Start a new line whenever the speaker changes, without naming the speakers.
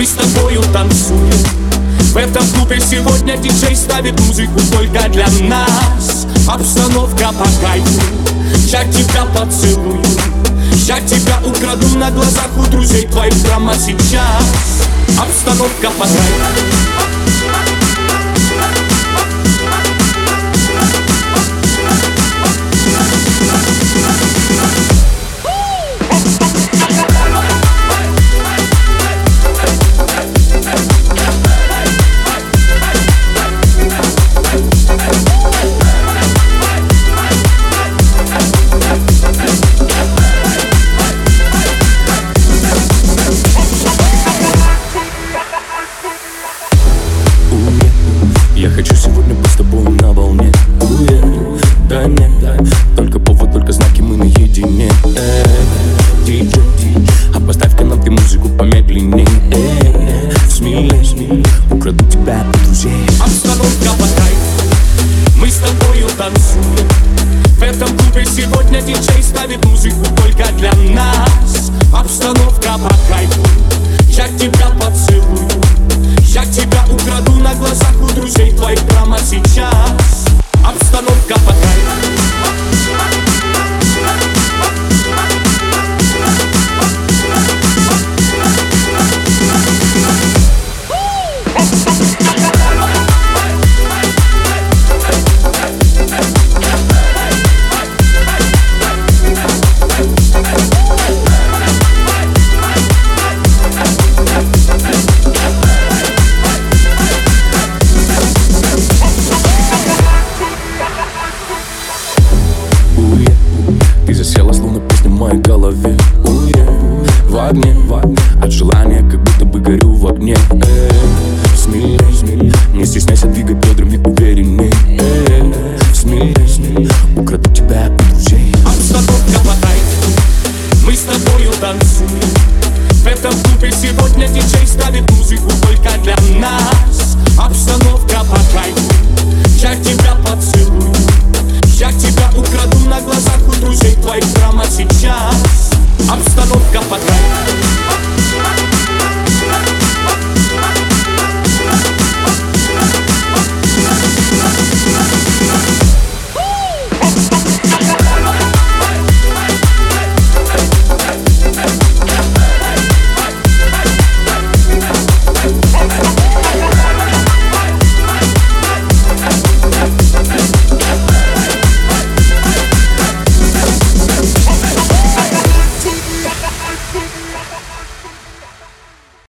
с тобою танцуем. В этом клубе сегодня диджей ставит музыку только для нас. Обстановка по кайфу Я тебя поцелую. Я тебя украду на глазах у друзей твоих прямо сейчас. Обстановка по кайфу
с тобой на волне. Да нет, только повод, только знаки мы наедине. Диджей, а поставь-ка нам ты музыку помедленней Эй, украду тебя от друзей.
Обстановка по кайфу Мы с тобою танцуем. В этом клубе сегодня диджей ставит музыку только для нас. Обстановка по кайфу Я тебя поцелую. Я тебя украду на глазах у друзей твоих
в огне, в огне От желания как будто бы горю в огне. Смелей, смелей Не стесняйся двигать бедрами уверенней. Смелей, смелей Украду тебя от друзей.
Обстановка кайфу Мы с тобою танцуем. В этом клубе сегодня диджей ставит музыку только для нас. Обстановка по кайфу Я тебя поцелую. Я тебя украду на глазах у друзей твоих прямо сейчас обстановка под рай.